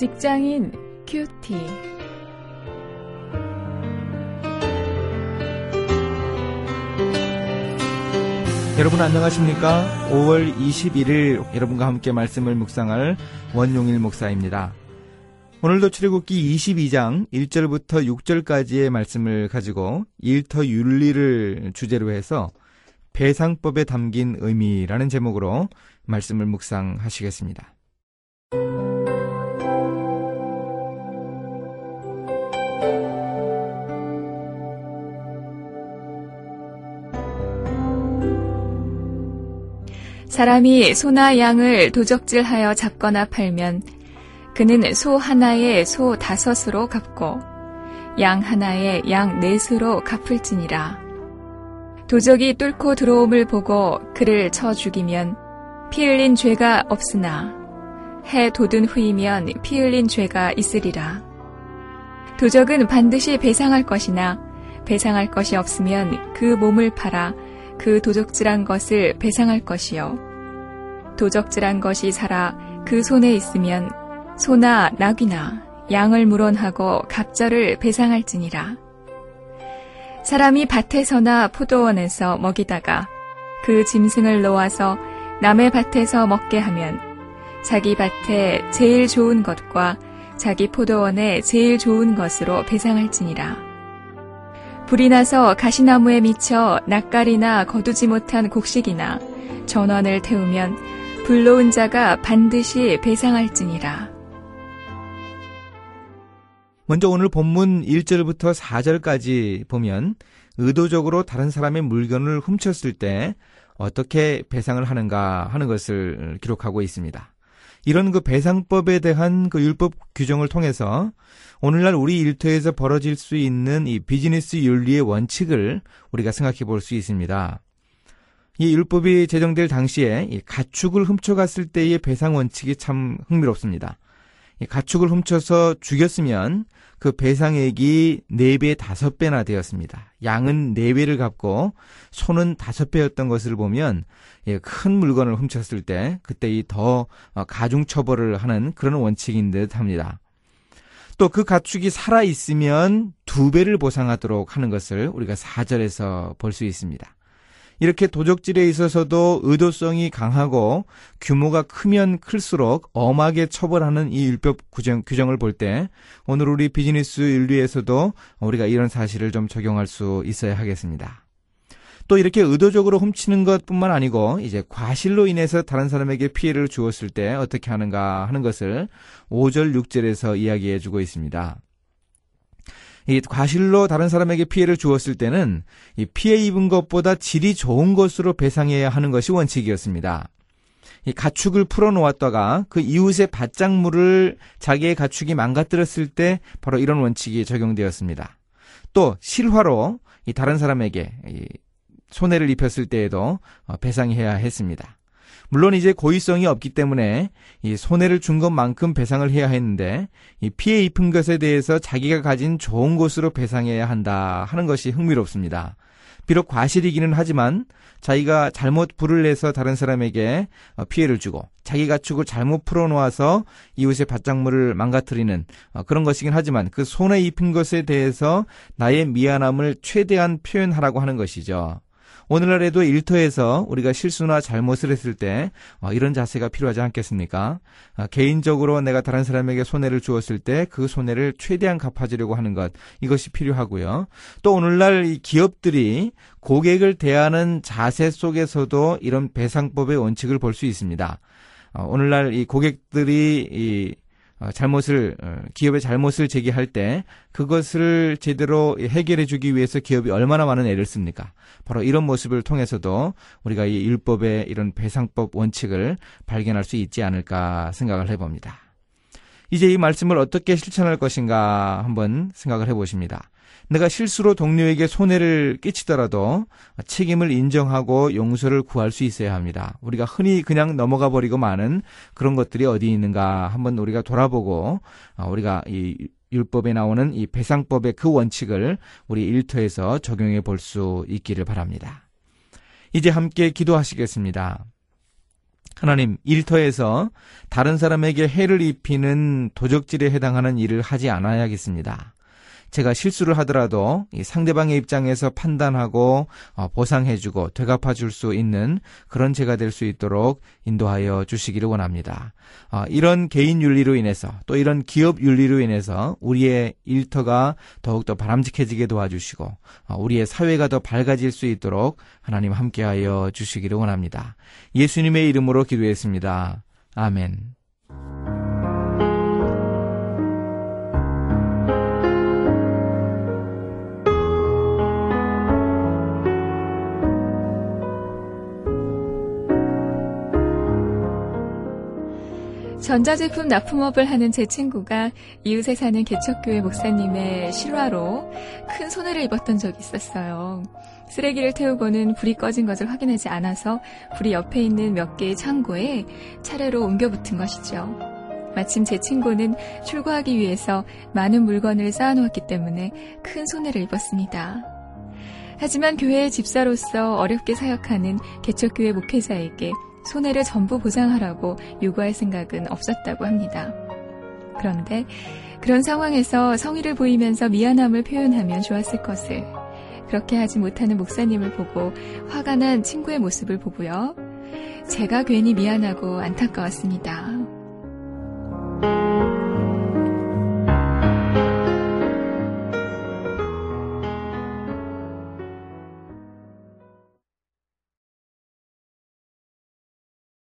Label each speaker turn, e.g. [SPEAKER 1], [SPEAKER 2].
[SPEAKER 1] 직장인 큐티.
[SPEAKER 2] 여러분 안녕하십니까? 5월 21일 여러분과 함께 말씀을 묵상할 원용일 목사입니다. 오늘도 출애굽기 22장 1절부터 6절까지의 말씀을 가지고 일터 윤리를 주제로 해서 배상법에 담긴 의미라는 제목으로 말씀을 묵상하시겠습니다.
[SPEAKER 1] 사람이 소나 양을 도적질하여 잡거나 팔면 그는 소 하나에 소 다섯으로 갚고 양 하나에 양 넷으로 갚을지니라. 도적이 뚫고 들어옴을 보고 그를 쳐 죽이면 피 흘린 죄가 없으나 해 돋은 후이면 피 흘린 죄가 있으리라. 도적은 반드시 배상할 것이나 배상할 것이 없으면 그 몸을 팔아 그 도적질한 것을 배상할 것이요. 도적질한 것이 살아 그 손에 있으면 소나 낙이나 양을 물원하고 갑절을 배상할지니라. 사람이 밭에서나 포도원에서 먹이다가 그 짐승을 놓아서 남의 밭에서 먹게 하면 자기 밭에 제일 좋은 것과 자기 포도원에 제일 좋은 것으로 배상할지니라. 불이 나서 가시나무에 미쳐 낯가리나 거두지 못한 곡식이나 전원을 태우면 불로운 자가 반드시 배상할지니라.
[SPEAKER 2] 먼저 오늘 본문 1절부터 4절까지 보면 의도적으로 다른 사람의 물건을 훔쳤을 때 어떻게 배상을 하는가 하는 것을 기록하고 있습니다. 이런 그 배상법에 대한 그 율법 규정을 통해서 오늘날 우리 일터에서 벌어질 수 있는 이 비즈니스 윤리의 원칙을 우리가 생각해 볼 수 있습니다. 이 율법이 제정될 당시에 이 가축을 훔쳐갔을 때의 배상 원칙이 참 흥미롭습니다. 이 가축을 훔쳐서 죽였으면 그 배상액이 4배, 5배나 되었습니다. 양은 4배를 갚고 소는 5배였던 것을 보면 예, 큰 물건을 훔쳤을 때 그때 더 어, 가중 처벌을 하는 그런 원칙인 듯 합니다. 또 그 가축이 살아 있으면 두 배를 보상하도록 하는 것을 우리가 사절에서 볼 수 있습니다. 이렇게 도적질에 있어서도 의도성이 강하고 규모가 크면 클수록 엄하게 처벌하는 이 율법 규정, 규정을 볼 때 오늘 우리 비즈니스 윤리에서도 우리가 이런 사실을 좀 적용할 수 있어야 하겠습니다. 또 이렇게 의도적으로 훔치는 것뿐만 아니고 이제 과실로 인해서 다른 사람에게 피해를 주었을 때 어떻게 하는가 하는 것을 5절 6절에서 이야기해 주고 있습니다. 이 과실로 다른 사람에게 피해를 주었을 때는 이 피해 입은 것보다 질이 좋은 것으로 배상해야 하는 것이 원칙이었습니다. 이 가축을 풀어놓았다가 그 이웃의 밭작물을 자기의 가축이 망가뜨렸을 때 바로 이런 원칙이 적용되었습니다. 또 실화로 이 다른 사람에게 이 손해를 입혔을 때에도 어, 배상해야 했습니다. 물론 이제 고의성이 없기 때문에 이 손해를 준 것만큼 배상을 해야 했는데 이 피해 입은 것에 대해서 자기가 가진 좋은 것으로 배상해야 한다 하는 것이 흥미롭습니다. 비록 과실이기는 하지만 자기가 잘못 불을 내서 다른 사람에게 어, 피해를 주고 자기 가축을 잘못 풀어놓아서 이웃의 밭작물을 망가뜨리는 어, 그런 것이긴 하지만 그 손에 입힌 것에 대해서 나의 미안함을 최대한 표현하라고 하는 것이죠. 오늘날에도 일터에서 우리가 실수나 잘못을 했을 때 어, 이런 자세가 필요하지 않겠습니까? 어, 개인적으로 내가 다른 사람에게 손해를 주었을 때 그 손해를 최대한 갚아주려고 하는 것 이것이 필요하고요. 또 오늘날 이 기업들이 고객을 대하는 자세 속에서도 이런 배상법의 원칙을 볼 수 있습니다. 어, 오늘날 이 고객들이 이 어, 잘못을 어, 기업의 잘못을 제기할 때 그것을 제대로 해결해 주기 위해서 기업이 얼마나 많은 애를 씁니까? 바로 이런 모습을 통해서도 우리가 이 율법의 이런 배상법 원칙을 발견할 수 있지 않을까 생각을 해봅니다. 이제 이 말씀을 어떻게 실천할 것인가 한번 생각을 해보십니다. 내가 실수로 동료에게 손해를 끼치더라도 책임을 인정하고 용서를 구할 수 있어야 합니다. 우리가 흔히 그냥 넘어가 버리고 마는 그런 것들이 어디 있는가 한번 우리가 돌아보고 어, 우리가 이 율법에 나오는 이 배상법의 그 원칙을 우리 일터에서 적용해 볼 수 있기를 바랍니다. 이제 함께 기도하시겠습니다. 하나님, 일터에서 다른 사람에게 해를 입히는 도적질에 해당하는 일을 하지 않아야겠습니다. 제가 실수를 하더라도 상대방의 입장에서 판단하고 어, 보상해주고 되갚아줄 수 있는 그런 제가 될 수 있도록 인도하여 주시기를 원합니다. 어, 이런 개인 윤리로 인해서 또 이런 기업 윤리로 인해서 우리의 일터가 더욱더 바람직해지게 도와주시고 어, 우리의 사회가 더 밝아질 수 있도록 하나님 함께하여 주시기를 원합니다. 예수님의 이름으로 기도했습니다. 아멘.
[SPEAKER 1] 전자제품 납품업을 하는 제 친구가 이웃에 사는 개척교회 목사님의 실화로 큰 손해를 입었던 적이 있었어요. 쓰레기를 태우고는 불이 꺼진 것을 확인하지 않아서 불이 옆에 있는 몇 개의 창고에 차례로 옮겨 붙은 것이죠. 마침 제 친구는 출고하기 위해서 많은 물건을 쌓아놓았기 때문에 큰 손해를 입었습니다. 하지만 교회의 집사로서 어렵게 사역하는 개척교회 목회자에게 손해를 전부 보장하라고 요구할 생각은 없었다고 합니다. 그런데 그런 상황에서 성의를 보이면서 미안함을 표현하면 좋았을 것을 그렇게 하지 못하는 목사님을 보고 화가 난 친구의 모습을 보고요. 제가 괜히 미안하고 안타까웠습니다.